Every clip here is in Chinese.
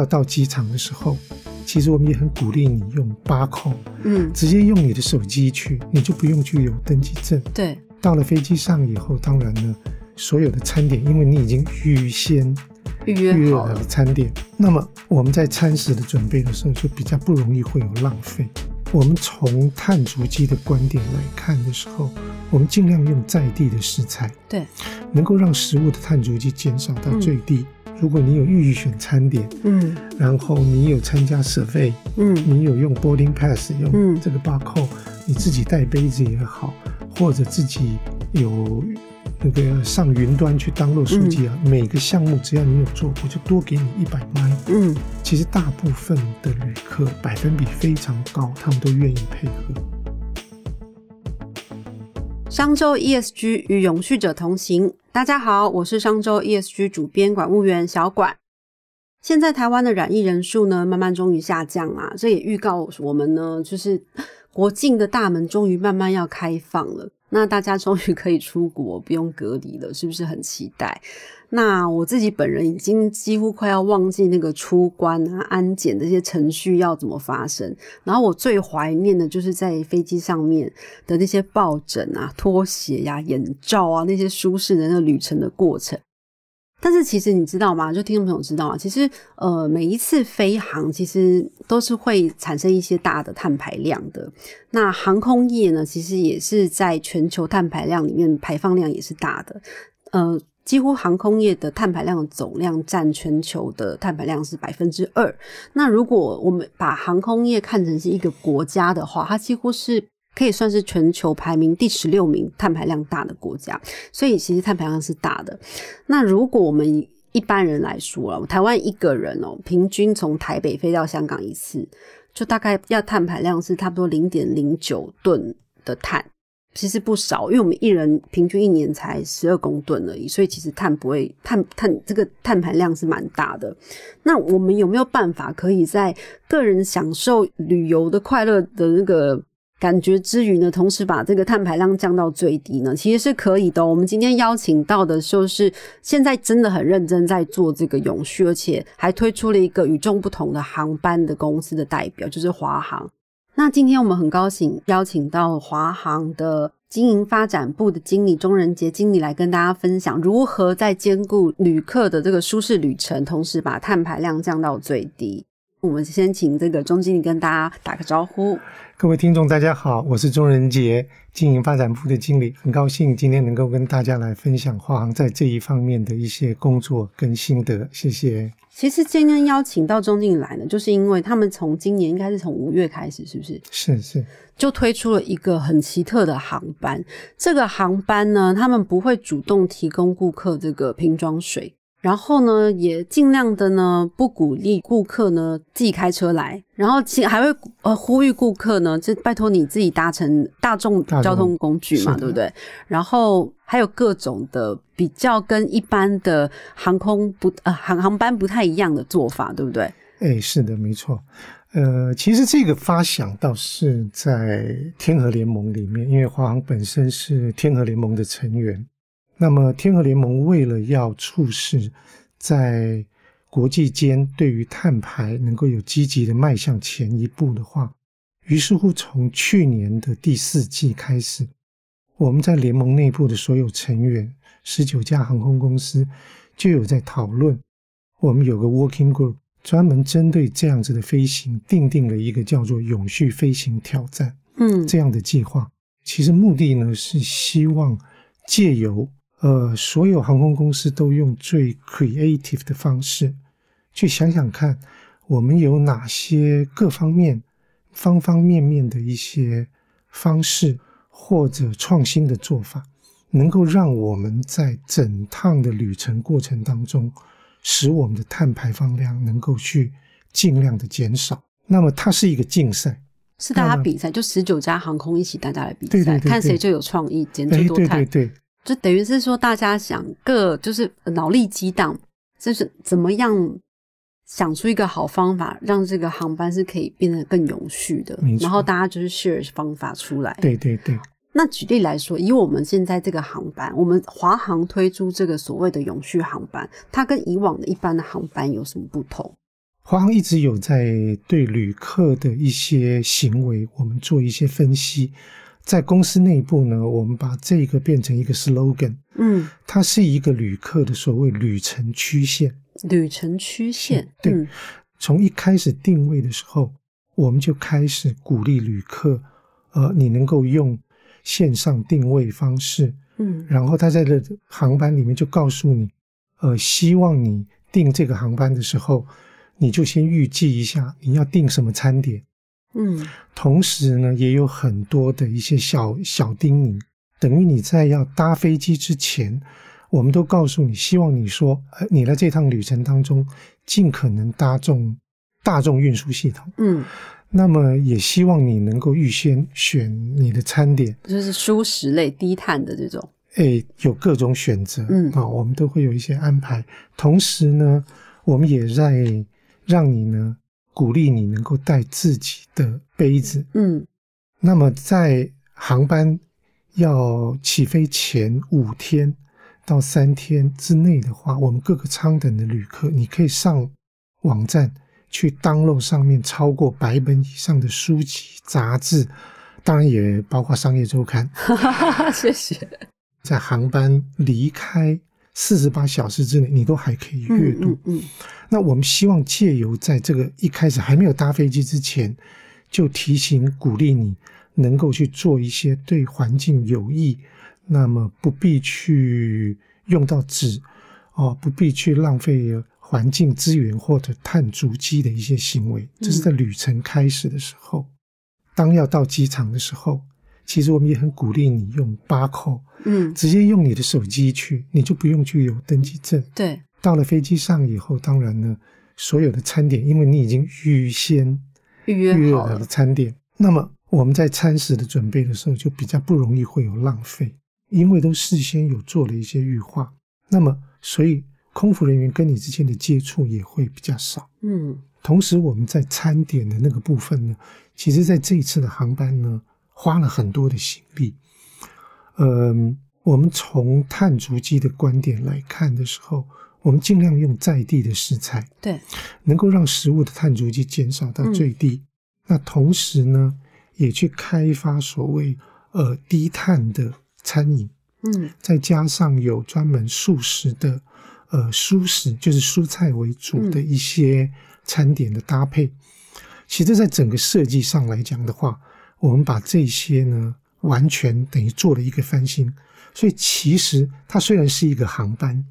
要到机场的时候，其实我们也很鼓励你用八扣，嗯，直接用你的手机去，你就不用去有登记证。对，到了飞机上以后，当然呢，所有的餐点，因为你已经预先预约好了好了，餐点，那么我们在餐食的准备的时候就比较不容易会有浪费。我们从碳足迹的观点来看的时候，我们尽量用在地的食材，对，能够让食物的碳足迹减少到最低。如果你有预选餐点，嗯然后你有参加 survey，嗯你有用 boarding pass 用嗯这个 barcode，、你自己带杯子也好，或者自己有那个上云端去 download 数据啊，每个项目只要你有做，我就多给你一百麦。嗯，其实大部分的旅客百分比非常高，他们都愿意配合。商周 ESG 与永续者同行。大家好，我是商周 ESG 主编管务员小管。现在台湾的染疫人数呢，慢慢终于下降啊，这也预告我们呢，就是 国境的大门终于慢慢要开放了。那大家终于可以出国，不用隔离了，是不是很期待？那我自己本人已经几乎快要忘记那个出关啊、安检这些程序要怎么发生。然后我最怀念的就是在飞机上面的那些抱枕啊、拖鞋呀、眼罩啊那些舒适的那个旅程的过程。但是其实你知道吗？就听众朋友知道吗？其实呃，每一次飞航其实都是会产生一些大的碳排量的。那航空业呢，其实也是在全球碳排量里面排放量也是大的。呃，几乎航空业的碳排量总量占全球的碳排量是百分之二。那如果我们把航空业看成是一个国家的话，它几乎是可以算是全球排名第十六名碳排量大的国家，所以其实碳排量是大的。那如果我们一般人来说啊，台湾一个人哦，平均从台北飞到香港一次，就大概要碳排量是差不多零点零九吨的碳。其实不少，因为我们一人平均一年才十二公吨而已，所以其实碳不会碳碳这个碳排量是蛮大的。那我们有没有办法可以在个人享受旅游的快乐的那个感觉之余呢，同时把这个碳排量降到最低呢？其实是可以的。我们今天邀请到的就是现在真的很认真在做这个永续，而且还推出了一个与众不同的航班的公司的代表，就是华航。那今天我们很高兴邀请到华航的经营发展部的经理钟仁杰经理来跟大家分享如何在兼顾旅客的这个舒适旅程，同时把碳排量降到最低。我们先请这个钟经理跟大家打个招呼。各位听众，大家好，我是钟仁杰，经营发展部的经理，很高兴今天能够跟大家来分享华航在这一方面的一些工作跟心得，谢谢。其实今天邀请到钟经理来呢，就是因为他们从今年应该是从五月开始，是不是是是，就推出了一个很奇特的航班？这个航班呢，他们不会主动提供顾客这个瓶装水，然后呢，也尽量的呢不鼓励顾客呢自己开车来，然后其还会呃呼吁顾客呢，就拜托你自己搭乘大众交通工具嘛，对不对？然后还有各种的比较跟一般的航空不呃航航班不太一样的做法，对不对？哎，是的，没错。呃，其实这个发想倒是在天河联盟里面，因为华航本身是天河联盟的成员。那么，天河联盟为了要促使在国际间对于碳排能够有积极的迈向前一步的话，于是乎从去年的第四季开始，我们在联盟内部的所有成员，十九家航空公司就有在讨论，我们有个 working group 专门针对这样子的飞行，定定了一个叫做“永续飞行挑战”嗯这样的计划。其实目的呢是希望借由呃所有航空公司都用最 creative 的方式去想想看，我们有哪些各方面、方方面面的一些方式或者创新的做法，能够让我们在整趟的旅程过程当中，使我们的碳排放量能够去尽量的减少。那么它是一个竞赛，是大家比赛，就十九家航空一起大家来比赛，对对对对看谁最有创意，减哎，最多碳。对对对，就等于是说，大家想各就是脑力激荡，就是怎么样想出一个好方法，让这个航班是可以变得更永续的然后大家就是 share 方法出来。对对对。那举例来说，以我们现在这个航班，我们华航推出这个所谓的永续航班，它跟以往的一般的航班有什么不同？华航一直有在对旅客的一些行为，我们做一些分析。在公司内部呢，我们把这个变成一个 slogan，嗯，它是一个旅客的所谓旅程曲线。旅程曲线，对嗯从一开始定位的时候，我们就开始鼓励旅客，呃，你能够用线上定位方式，嗯然后他在这航班里面就告诉你，呃，希望你订这个航班的时候，你就先预计一下你要订什么餐点。嗯同时呢，也有很多的一些小小叮咛，等于你在要搭飞机之前，我们都告诉你，希望你说，呃，你在这趟旅程当中尽可能搭众大众运输系统。嗯，那么也希望你能够预先选你的餐点，就是蔬食类低碳的这种，哎，有各种选择，嗯啊，我们都会有一些安排。同时呢，我们也在让你呢鼓励你能够带自己的杯子，嗯。那么在航班要起飞前五天到三天之内的话，我们各个舱等的旅客，你可以上网站去 download 上面超过百本以上的书籍、杂志，当然也包括商业周刊。哈哈哈哈，谢谢，在航班离开四十八小时之内，你都还可以阅读。嗯嗯那我们希望借由在这个一开始还没有搭飞机之前，就提醒鼓励你能够去做一些对环境有益，那么不必去用到纸哦，不必去浪费环境资源或者碳足迹的一些行为。这是在旅程开始的时候，当要到机场的时候，其实我们也很鼓励你用八扣，嗯，直接用你的手机去，你就不用去有登记证。对，到了飞机上以后，当然呢，所有的餐点，因为你已经预先预预约好了餐点，那么我们在餐食的准备的时候，就比较不容易会有浪费，因为都事先有做了一些预化。那么，所以空服人员跟你之间的接触也会比较少。嗯同时，我们在餐点的那个部分呢，其实在这一次的航班呢，花了很多的心力。嗯，我们从碳足迹的观点来看的时候，我们尽量用在地的食材，对，能够让食物的碳足迹减少到最低。那同时呢，也去开发所谓呃低碳的餐饮，嗯再加上有专门素食的呃蔬食，就是蔬菜为主的一些餐点的搭配。其实，在整个设计上来讲的话，我们把这些呢完全等于做了一个翻新。所以，其实它虽然是一个航班，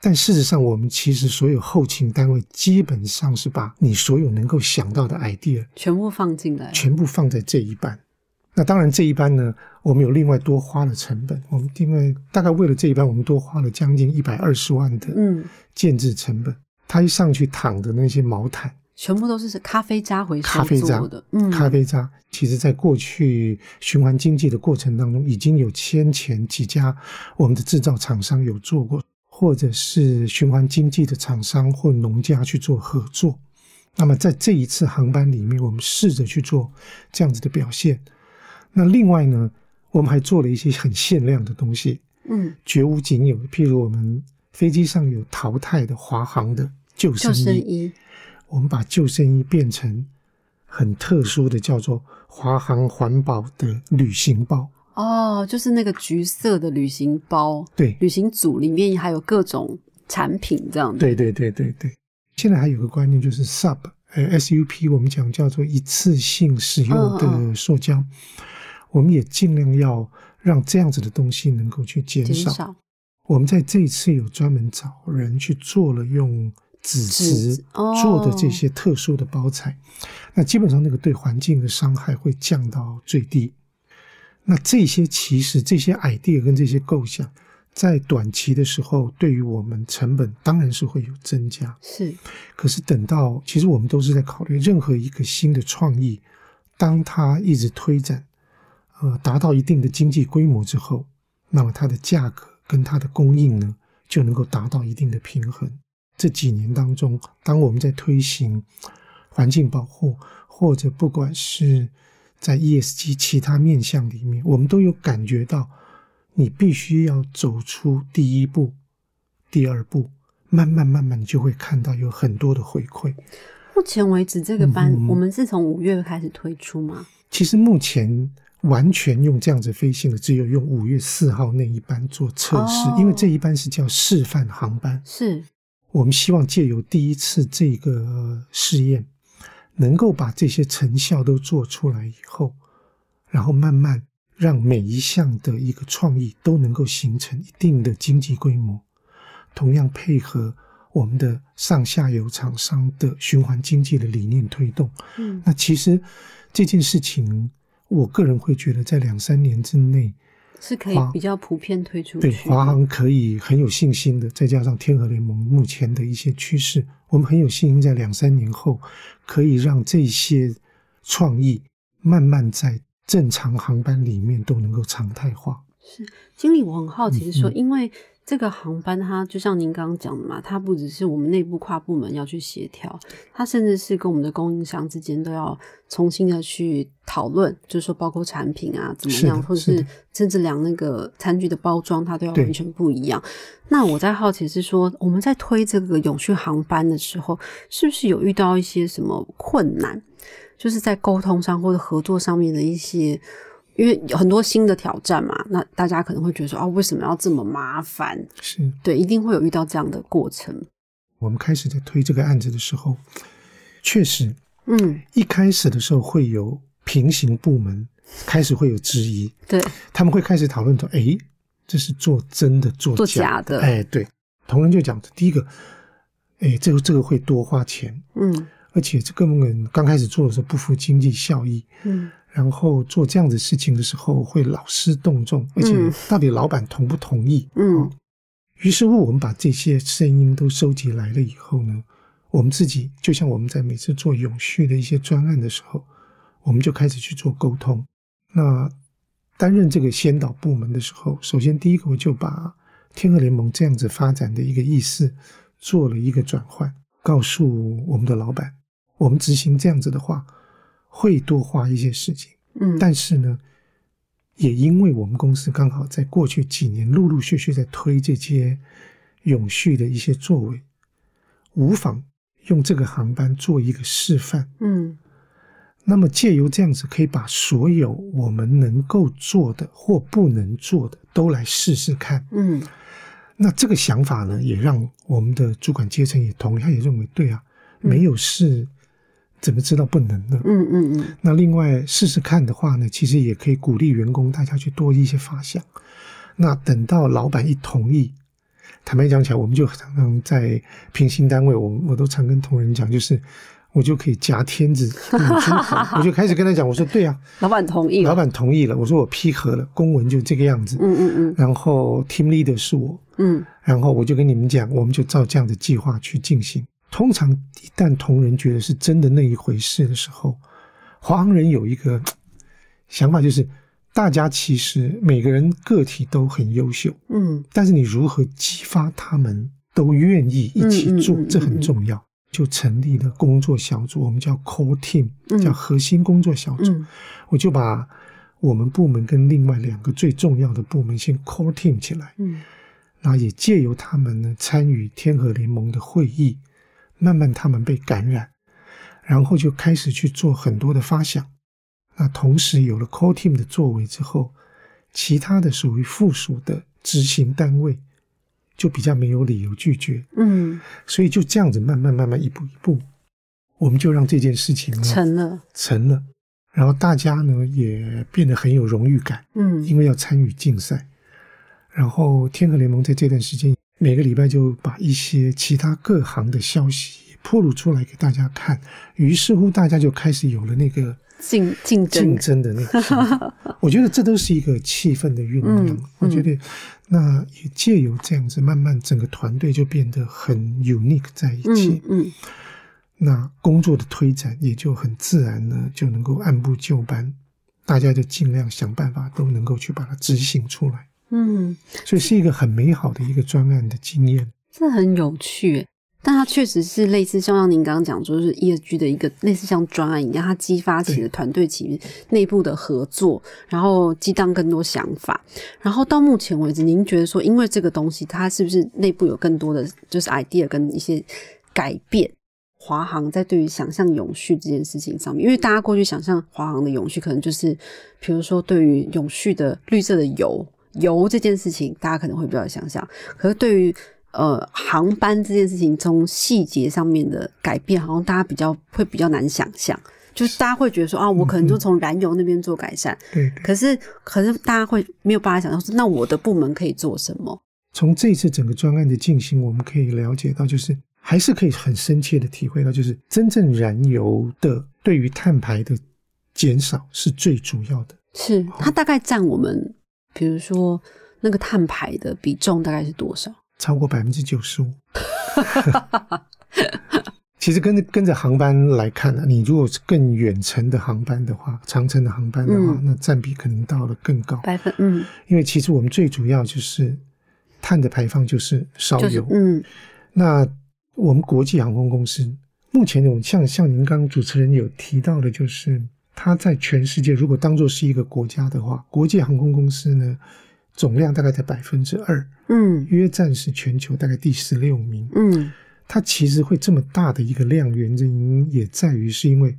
但事实上，我们其实所有后勤单位基本上是把你所有能够想到的 idea 全部放进来，全部放在这一班。那当然，这一班呢，我们有另外多花了成本。我们另外大概为了这一班，我们多花了将近一百二十万的嗯，建制成本。他一上去躺的那些毛毯、全部都是咖啡渣回收咖啡渣做的，嗯，咖啡渣，其实在过去循环经济的过程当中，已经有先前几家我们的制造厂商有做过，或者是循环经济的厂商或农家去做合作。那么在这一次航班里面，我们试着去做这样子的表现。那另外呢，我们还做了一些很限量的东西，嗯，绝无仅有。譬如我们飞机上有淘汰的华航的救生，衣，我们把救生衣变成很特殊的，叫做华航环保的旅行包。哦，就是那个橘色的旅行包，对，旅行组里面还有各种产品这样子，对对对对对。现在还有个观念就是 SUP，呃 SUP，我们讲叫做一次性使用嗯的塑胶，我们也尽量要让这样子的东西能够去减。少我们在这一次有专门找人去做了用纸质纸哦做的这些特殊的包材，那基本上那个对环境的伤害会降到最低。那这些其实这些 idea 跟这些构想，在短期的时候对于我们成本当然是会有增加，是，可是等到其实我们都是在考虑任何一个新的创意，当它一直推展，呃，达到一定的经济规模之后，那么它的价格跟它的供应呢，就能够达到一定的平衡。这几年当中，当我们在推行环境保护，或者不管是在 ESG 其他面向里面，我们都有感觉到，你必须要走出第一步、第二步，慢慢慢慢，你就会看到有很多的回馈。目前为止，这个班嗯我们是从五月开始推出吗？其实目前完全用这样子飞行的，只有用五月四号那一班做测试，哦因为这一班是叫示范航班。是，我们希望借由第一次这个试验，能够把这些成效都做出来以后，然后慢慢让每一项的一个创意都能够形成一定的经济规模，同样配合我们的上下游厂商的循环经济的理念推动。嗯那其实这件事情，我个人会觉得在两三年之内，是可以比较普遍推出对去。华航可以很有信心的，再加上天河联盟目前的一些趋势，我们很有信心在两三年后可以让这些创意慢慢在正常航班里面都能够常态化。是经理，我很好奇是说，嗯嗯因为这个航班它就像您刚刚讲的嘛，它不只是我们内部跨部门要去协调，它甚至是跟我们的供应商之间都要重新的去讨论，就是说包括产品啊怎么样，或者是甚至连那个餐具的包装，它都要完全不一样。那我在好奇是说，我们在推这个永续航班的时候，是不是有遇到一些什么困难？就是在沟通上或者合作上面的一些，因为有很多新的挑战嘛，那大家可能会觉得说啊，为什么要这么麻烦？是。对，一定会有遇到这样的过程。我们开始在推这个案子的时候，确实嗯，一开始的时候会有平行部门开始会有质疑，对，他们会开始讨论说：“哎，这是做真的，做做假假的。哎，对，同仁就讲第一个，哎，这个这个会多花钱，嗯。而且这根本刚开始做的时候不符经济效益，嗯然后做这样子事情的时候会劳师动众，而且嗯到底老板同不同意？嗯哦于是乎，我们把这些声音都收集来了以后呢，我们自己就像我们在每次做永续的一些专案的时候，我们就开始去做沟通。那担任这个先导部门的时候，首先第一个我就把天河联盟这样子发展的一个意思做了一个转换，告诉我们的老板，我们执行这样子的话，会多花一些时间。嗯，但是呢，也因为我们公司刚好在过去几年陆陆续续在推这些永续的一些作为，无妨用这个航班做一个示范。嗯那么借由这样子，可以把所有我们能够做的或不能做的都来试试看。嗯那这个想法呢，也让我们的主管阶层也同意，他也认为对啊，没有事怎么知道不能呢？嗯嗯嗯。那另外试试看的话呢，其实也可以鼓励员工大家去多一些发想。那等到老板一同意，坦白讲起来，我们就常常在平行单位，我我都常跟同仁讲，就是我就可以夹天子 我就开始跟他讲，我说对啊，老板同意了，老板同意了，我说我批核了，公文就这个样子，嗯嗯。然后 team leader 是我，嗯。然后我就跟你们讲，我们就照这样的计划去进行。通常一旦同仁觉得是真的那一回事的时候，华航人有一个 想法，就是大家其实每个人个体都很优秀，嗯但是你如何激发他们都愿意一起做，嗯嗯嗯这很重要。就成立了工作小组，我们叫 core team，嗯叫核心工作小组。嗯我就把我们部门跟另外两个最重要的部门先 core team 起来。嗯然后也借由他们呢参与天河联盟的会议，慢慢他们被感染，然后就开始去做很多的发想。那同时有了 core team 的作为之后，其他的属于附属的执行单位就比较没有理由拒绝，嗯，所以就这样子慢慢慢慢一步一步，我们就让这件事情呢成了，成了，然后大家呢也变得很有荣誉感。嗯因为要参与竞赛。然后天河联盟在这段时间每个礼拜就把一些其他各行的消息铺露出来给大家看，于是乎大家就开始有了那个竞竞争竞争的那个。我觉得这都是一个气氛的酝酿。嗯我觉得那也借由这样子，慢慢整个团队就变得很 unique 在一起。嗯嗯那工作的推展也就很自然呢，就能够按部就班，大家就尽量想办法都能够去把它执行出来。嗯，所以是一个很美好的一个专案的经验。这很有趣。但它确实是类似，像您刚刚讲，就是 ESG 的一个类似像专案一样，它激发起了团队其内部的合作，然后激荡更多想法。然后到目前为止，您觉得说，因为这个东西，它是不是内部有更多的就是 idea 跟一些改变？华航在对于想象永续这件事情上面，因为大家过去想象华航的永续，可能就是比如说对于永续的绿色的油油这件事情，大家可能会比较想象。可是对于呃航班这件事情，从细节上面的改变，好像大家比较会比较难想象。就是大家会觉得说啊，我可能就从燃油那边做改善，对。可是可是大家会没有办法想象说，那我的部门可以做什么？从这次整个专案的进行，我们可以了解到，就是。还是可以很深切的体会到，就是真正燃油的对于碳排的减少是最主要的。是它大概占我们，比如说那个碳排的比重大概是多少？超过百分之九十五。其实跟着跟着航班来看呢，你如果是更远程的航班的话，长程的航班的话，那占比可能到了更高百分。嗯，因为其实我们最主要就是碳的排放就是烧油。嗯，那。我们国际航空公司目前，我像像您刚刚主持人有提到的，就是它在全世界如果当做是一个国家的话，国际航空公司呢总量大概在百分之二，嗯，约占是全球大概第十六名，嗯，它其实会这么大的一个量，原因也在于是因为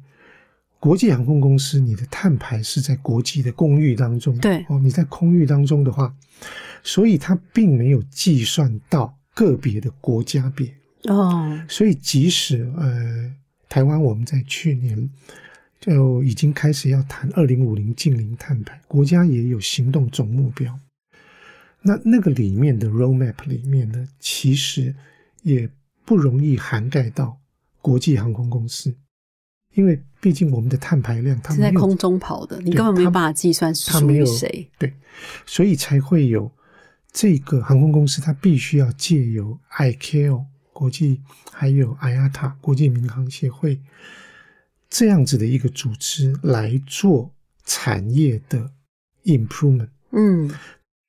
国际航空公司你的碳排是在国际的公域当中，对，哦，你在空域当中的话，所以它并没有计算到个别的国家别。哦，所以即使呃，台湾我们在去年就已经开始要谈二零五零近零碳排，国家也有行动总目标。那那个里面的 roadmap 里面呢，其实也不容易涵盖到国际航空公司，因为毕竟我们的碳排量它是在空中跑的，你根本没有办法计算属于谁。对，所以才会有这个航空公司，它必须要借由 ICAO。国际还有 IATA 国际民航协会这样子的一个组织来做产业的 improvement。嗯，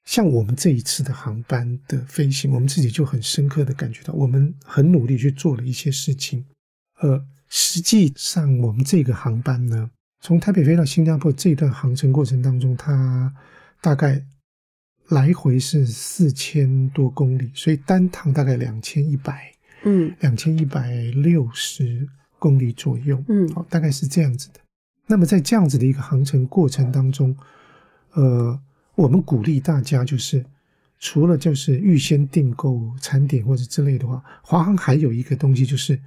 像我们这一次的航班的飞行，我们自己就很深刻的感觉到，我们很努力去做了一些事情。呃，实际上我们这个航班呢，从台北飞到新加坡这段航程过程当中，它大概。来回是四千多公里，所以单趟大概两千一百，嗯，两千一百六十公里左右，嗯，好，大概是这样子的。那么在这样子的一个航程过程当中，呃，我们鼓励大家就是，除了就是预先订购餐点或者之类的话，华航还有一个东西就是，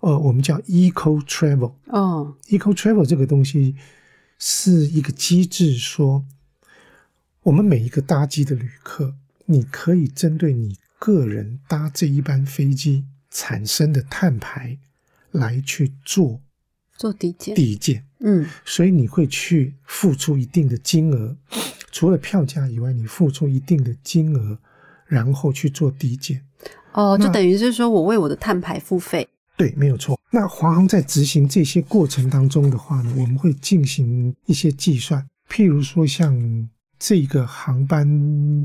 呃，我们叫 Eco Travel，哦，Eco Travel 这个东西是一个机制说。我们每一个搭机的旅客，你可以针对你个人搭这一班飞机产生的碳排来去做做抵减。抵减，嗯，所以你会去付出一定的金额，除了票价以外，你付出一定的金额，然后去做抵减。哦，就等于是说我为我的碳排付费。对，没有错。那华航在执行这些过程当中的话呢，我们会进行一些计算，譬如说像。这个航班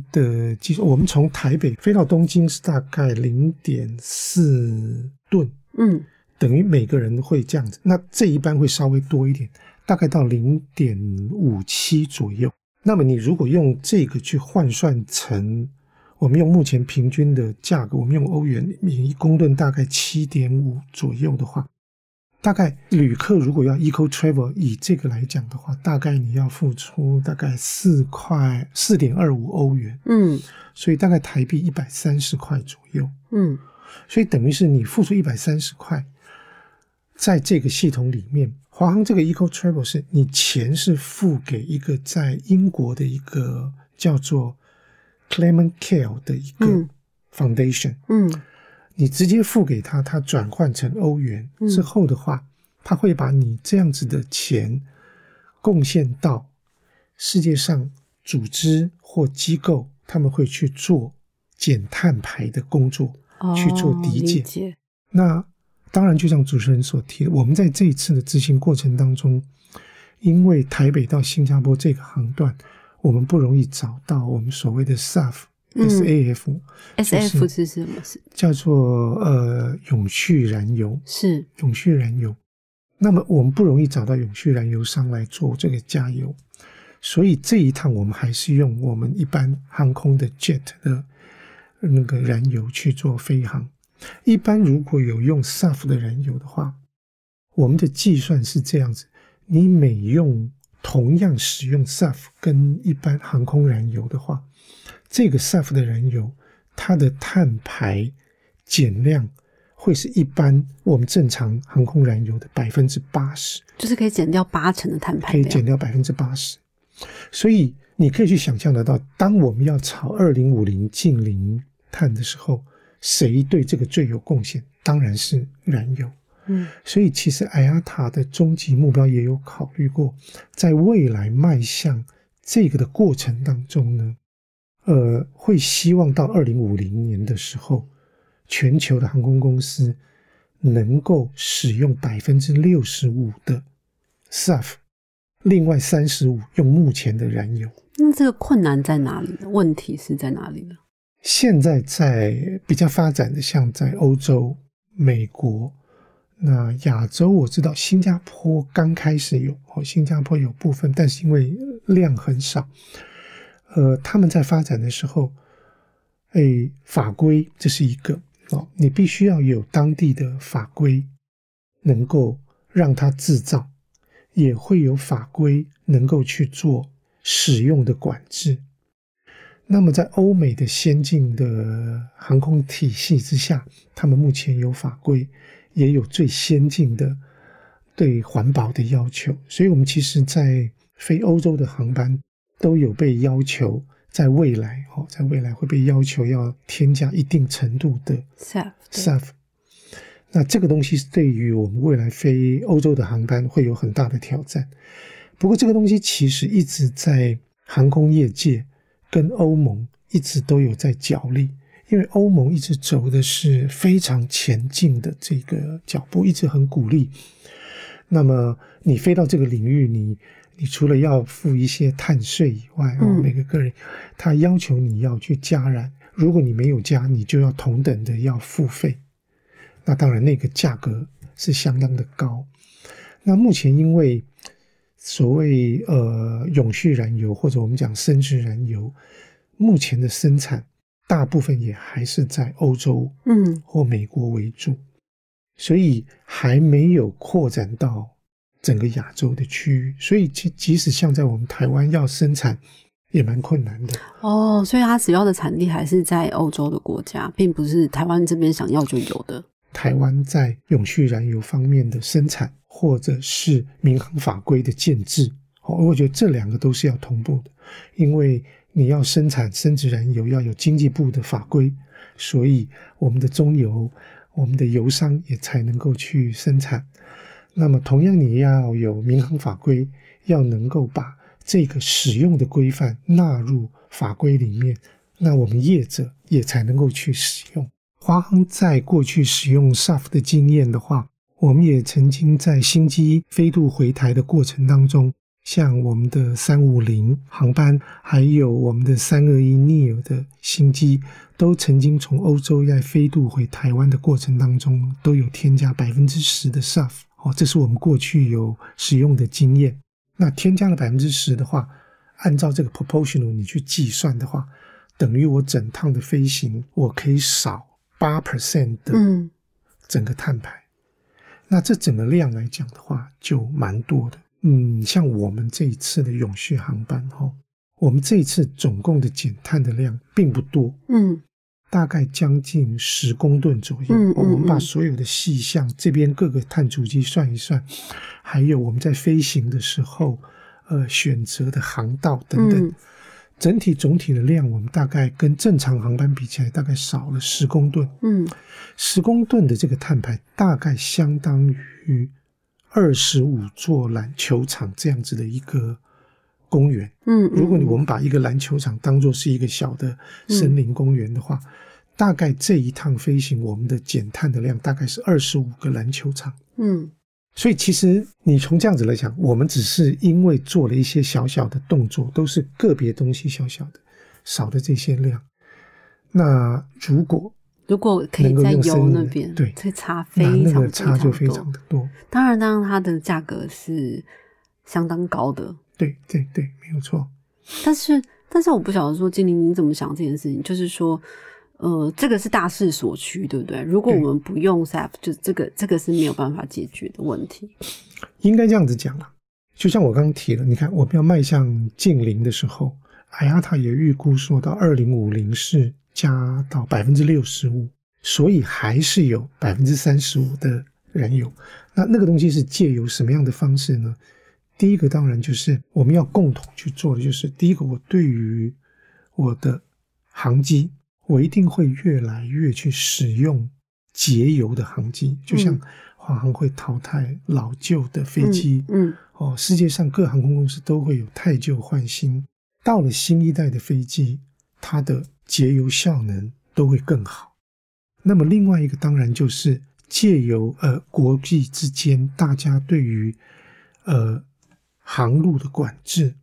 的技术，我们从台北飞到东京是大概零点四吨，嗯，等于每个人会这样子。那这一班会稍微多一点，大概到零点五七左右。那么你如果用这个去换算成，我们用目前平均的价格，我们用欧元，每一公吨大概七点五左右的话。大概旅客如果要 eco travel，以这个来讲的话，大概你要付出大概四块四点二五欧元，嗯，所以大概台币一百三十块左右，嗯，所以等于是你付出一百三十块，在这个系统里面，华航这个 eco travel 是你钱是付给一个在英国的一个叫做 Clement Care 的一个 foundation，嗯。你直接付给他，他转换成欧元。之后的话，他会把你这样子的钱贡献到世界上组织或机构，他们会去做减碳排的工作，去做抵减。那当然，就像主持人所提的，我们在这一次的执行过程当中，因为台北到新加坡这个航段，我们不容易找到我们所谓的 SAF。，SAF。SAF 是什么？是叫做呃永续燃油，是永续燃油。那么我们不容易找到永续燃油商来做这个加油，所以这一趟我们还是用我们一般航空的 jet 的那个燃油去做飞航。一般如果有用 SAF 的燃油的话，我们的计算是这样子：你每用同样使用 SAF 跟一般航空燃油的话，这个 SAF 的燃油它的碳排减量会是一般我们正常航空燃油的百分之八十，就是可以减掉八成的碳排，可以减掉百分之八十。所以你可以去想象得到，当我们要朝二零五零近零碳的时候。谁对这个最有贡献？当然是燃油。嗯，所以其实艾亚塔的终极目标也有考虑过，在未来迈向这个的过程当中呢，呃，会希望到二零五零年的时候，全球的航空公司能够使用百分之六十五的 SAF，另外三十五用目前的燃油。那这个困难在哪里呢？问题是在哪里呢？现在在比较发展的，像在欧洲、美国，那亚洲我知道新加坡刚开始有哦，新加坡有部分，但是因为量很少，呃，他们在发展的时候，哎，法规这是一个哦，你必须要有当地的法规能够让它制造，也会有法规能够去做使用的管制。那么，在欧美的先进的航空体系之下，他们目前有法规，也有最先进的对环保的要求。所以，我们其实，在飞欧洲的航班都有被要求，在未来哦，在未来会被要求要添加一定程度的 SAF。那这个东西是对于我们未来飞欧洲的航班会有很大的挑战。不过，这个东西其实一直在航空业界。跟欧盟一直都有在角力，因为欧盟一直走的是非常前进的这个脚步，一直很鼓励。那么你飞到这个领域，你你除了要付一些碳税以外，哦，每个个人他要求你要去加燃，如果你没有加，你就要同等的要付费。那当然那个价格是相当的高。那目前因为。所谓呃永续燃油或者我们讲生质燃油，目前的生产大部分也还是在欧洲嗯或美国为主，所以还没有扩展到整个亚洲的区域。所以即即使像在我们台湾要生产也蛮困难的哦。所以它主要的产地还是在欧洲的国家，并不是台湾这边想要就有的。台湾在永续燃油方面的生产。或者是民航法规的建制，哦，我觉得这两个都是要同步的，因为你要生产生殖燃油要有经济部的法规，所以我们的中油、我们的油商也才能够去生产。那么同样，你要有民航法规，要能够把这个使用的规范纳入法规里面，那我们业者也才能够去使用。华航在过去使用 SAF 的经验的话。我们也曾经在新机飞渡回台的过程当中，像我们的三五零航班，还有我们的三二一 neo 的新机，都曾经从欧洲在飞渡回台湾的过程当中，都有添加百分之十的 SAF。哦，这是我们过去有使用的经验。那添加了百分之十的话，按照这个 proportional 你去计算的话，等于我整趟的飞行我可以少八 percent 的整个碳排。那这整个量来讲的话，就蛮多的。嗯，像我们这一次的永续航班哈，我们这一次总共的减碳的量并不多，嗯，大概将近十公吨左右。嗯我们把所有的细项这边各个碳足迹算一算，还有我们在飞行的时候，呃，选择的航道等等。整体总体的量，我们大概跟正常航班比起来，大概少了十公吨。嗯，十公吨的这个碳排，大概相当于二十五座篮球场这样子的一个公园。嗯，如果你我们把一个篮球场当做是一个小的森林公园的话，大概这一趟飞行，我们的减碳的量大概是二十五个篮球场。嗯。所以，其实你从这样子来讲，我们只是因为做了一些小小的动作，都是个别东西小小的少的这些量，那如果如果可以在油那边，对这差那非那常个差就非常的多。当然，当然它的价格是相当高的，对对对，没有错。但是但是我不晓得说精灵你怎么想这件事情，就是说。呃，这个是大势所趋，对不对？如果我们不用 SAF，就这个这个是没有办法解决的问题。应该这样子讲啦，就像我刚刚提了，你看我们要迈向近零的时候，IATA 也预估说到二零五零是加到百分之六十五，所以还是有百分之三十五的燃油。那那个东西是借由什么样的方式呢？第一个当然就是我们要共同去做的，就是第一个，我对于我的航机。我一定会越来越去使用节油的航机，就像华航会淘汰老旧的飞机，嗯，哦，世界上各航空公司都会有太旧换新，到了新一代的飞机，它的节油效能都会更好。那么另外一个当然就是借由呃国际之间大家对于呃航路的管制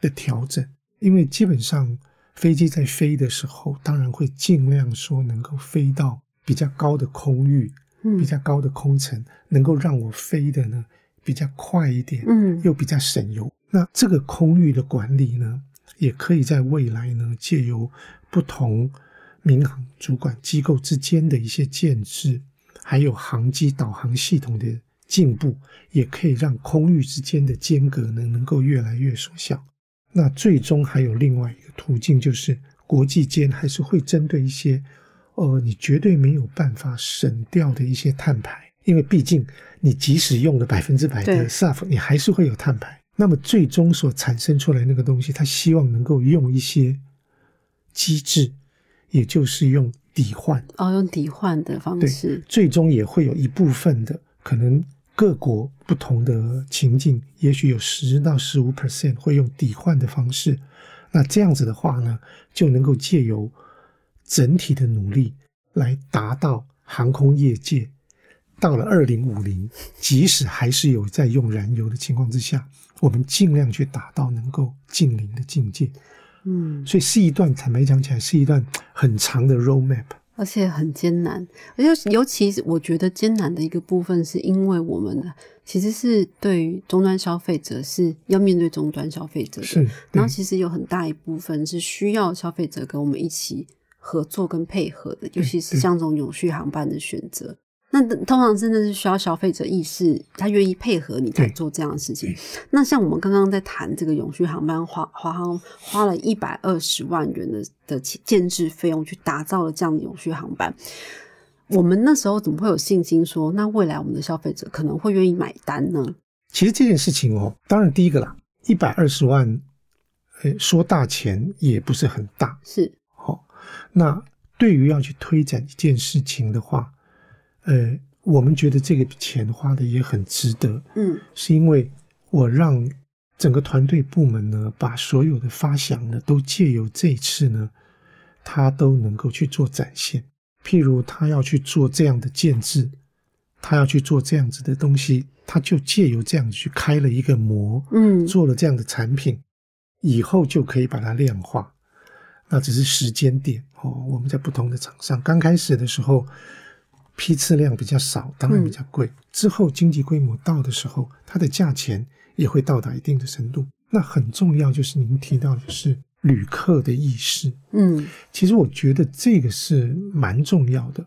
的调整，因为基本上。飞机在飞的时候，当然会尽量说能够飞到比较高的空域，嗯比较高的空层，能够让我飞的呢比较快一点，嗯又比较省油。那这个空域的管理呢，也可以在未来呢，借由不同民航主管机构之间的一些建制，还有航机导航系统的进步，也可以让空域之间的间隔呢能够越来越缩小。那最终还有另外一个途径，就是国际间还是会针对一些，呃，你绝对没有办法省掉的一些碳排，因为毕竟你即使用了百分之百的 SAF，你还是会有碳排。那么最终所产生出来那个东西，它希望能够用一些机制，也就是用抵换，哦，用抵换的方式，最终也会有一部分的可能各国不同的情境，也许有十到十五 percent 会用抵换的方式。那这样子的话呢，就能够借由整体的努力来达到航空业界到了二零五零，即使还是有在用燃油的情况之下，我们尽量去达到能够近零的境界。嗯，所以是一段坦白讲起来是一段很长的 roadmap。而且很艰难，而且尤其是我觉得艰难的一个部分，是因为我们的其实是对于终端消费者是要面对终端消费者的，然后其实有很大一部分是需要消费者跟我们一起合作跟配合的，尤其是像这种永续航班的选择。那通常真的是需要消费者意识，他愿意配合你才做这样的事情。那像我们刚刚在谈这个永续航班，华华航花了一百二十万元的的建制费用去打造了这样的永续航班，我们那时候怎么会有信心说，那未来我们的消费者可能会愿意买单呢？其实这件事情哦，当然第一个啦，一百二十万，呃，说大钱也不是很大。是，好、那对于要去推展一件事情的话，呃，我们觉得这个钱花的也很值得，嗯是因为我让整个团队部门呢，把所有的发想呢，都借由这一次呢，他都能够去做展现。譬如他要去做这样的建制，他要去做这样子的东西，他就借由这样去开了一个模，嗯做了这样的产品，以后就可以把它量化。那只是时间点哦，我们在不同的厂商刚开始的时候，批次量比较少，当然比较贵。之后经济规模到的时候，它的价钱也会到达一定的程度。那很重要就是您提到的是旅客的意识，嗯。其实我觉得这个是蛮重要的，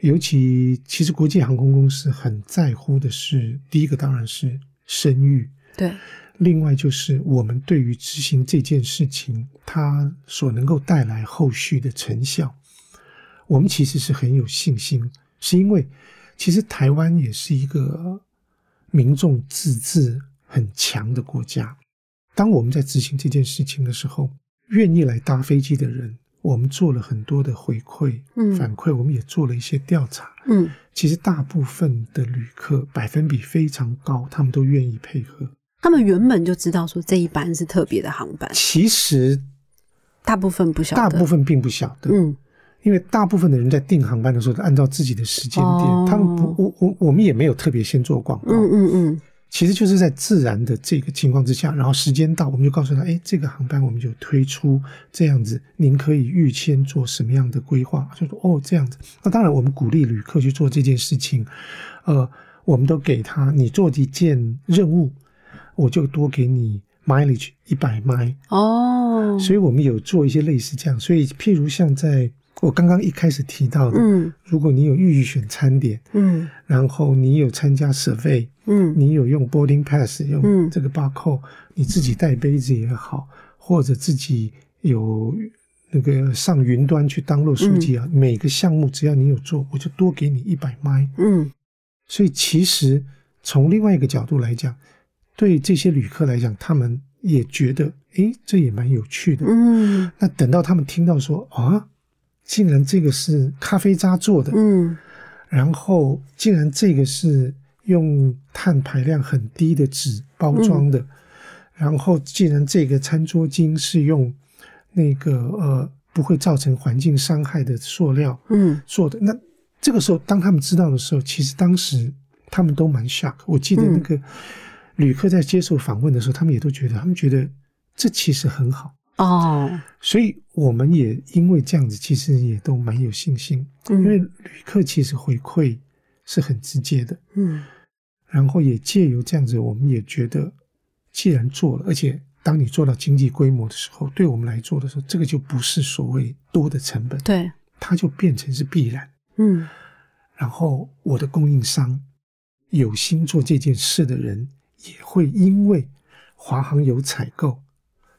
尤其其实国际航空公司很在乎的是，第一个当然是声誉，对，另外就是我们对于执行这件事情，它所能够带来后续的成效，我们其实是很有信心，是因为其实台湾也是一个民众自治很强的国家。当我们在执行这件事情的时候，愿意来搭飞机的人，我们做了很多的回馈、嗯反馈，我们也做了一些调查。嗯其实大部分的旅客百分比非常高，他们都愿意配合。他们原本就知道说这一班是特别的航班，其实大部分不晓得，大部分并不晓得，嗯因为大部分的人在订航班的时候，都按照自己的时间点，哦。他们不，我我我们也没有特别先做广告，嗯嗯嗯。其实就是在自然的这个情况之下，然后时间到，我们就告诉他，哎，这个航班我们就推出这样子，您可以预先做什么样的规划？就说哦，这样子。那当然，我们鼓励旅客去做这件事情，呃，我们都给他，你做一件任务，我就多给你 mileage 一百 mile 哦，所以我们有做一些类似这样，所以譬如像在我刚刚一开始提到的，嗯。如果你有预选餐点，嗯。然后你有参加 survey，嗯。你有用 boarding pass 嗯。用这个 barcode，、你自己带杯子也好，或者自己有那个上云端去 download 书籍啊，每个项目只要你有做，我就多给你一百麦。嗯。所以其实从另外一个角度来讲，对这些旅客来讲，他们也觉得，诶，这也蛮有趣的。嗯。那等到他们听到说啊，竟然这个是咖啡渣做的，嗯。然后竟然这个是用碳排量很低的纸包装的，然后竟然这个餐桌巾是用那个呃不会造成环境伤害的塑料嗯。做的，那这个时候当他们知道的时候，其实当时他们都蛮 shock。我记得那个旅客在接受访问的时候，他们也都觉得，他们觉得这其实很好。哦，所以我们也因为这样子，其实也都蛮有信心，嗯。因为旅客其实回馈是很直接的，嗯。然后也借由这样子，我们也觉得，既然做了，而且当你做到经济规模的时候，对我们来做的时候，这个就不是所谓多的成本，对，它就变成是必然。嗯。然后我的供应商有心做这件事的人，也会因为华航有采购，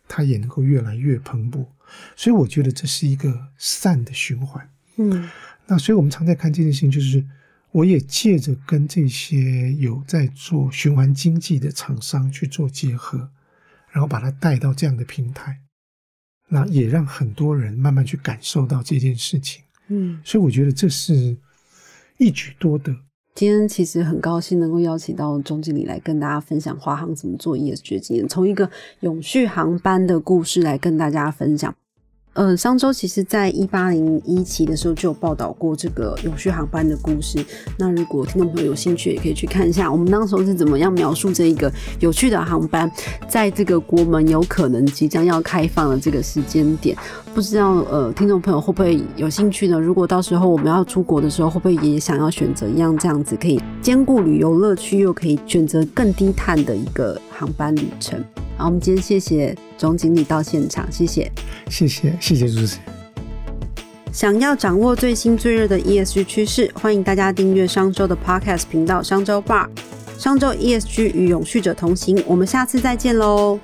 它也能够越来越蓬勃。所以我觉得这是一个善的循环。嗯那所以我们常在看这件事情，就是我也借着跟这些有在做循环经济的厂商去做结合，然后把它带到这样的平台，那也让很多人慢慢去感受到这件事情。嗯。所以我觉得这是一举多得。今天其实很高兴能够邀请到钟经理来跟大家分享华航怎么做 ESG 的经验，从一个永续航班的故事来跟大家分享。呃，上周其实在一八零一期的时候就有报道过这个永续航班的故事。那如果听众朋友有兴趣，也可以去看一下我们当时候是怎么样描述这一个有趣的航班，在这个国门有可能即将要开放的这个时间点。不知道呃，听众朋友会不会有兴趣呢？如果到时候我们要出国的时候，会不会也想要选择一样这样子，可以兼顾旅游乐趣，又可以选择更低碳的一个航班旅程？好，我们今天谢谢总经理到现场，谢谢。谢谢，谢谢主持人。想要掌握最新最热的 ESG 趋势，欢迎大家订阅商周的 Podcast 频道商周 Bar。商周 ESG 与永续者同行，我们下次再见喽。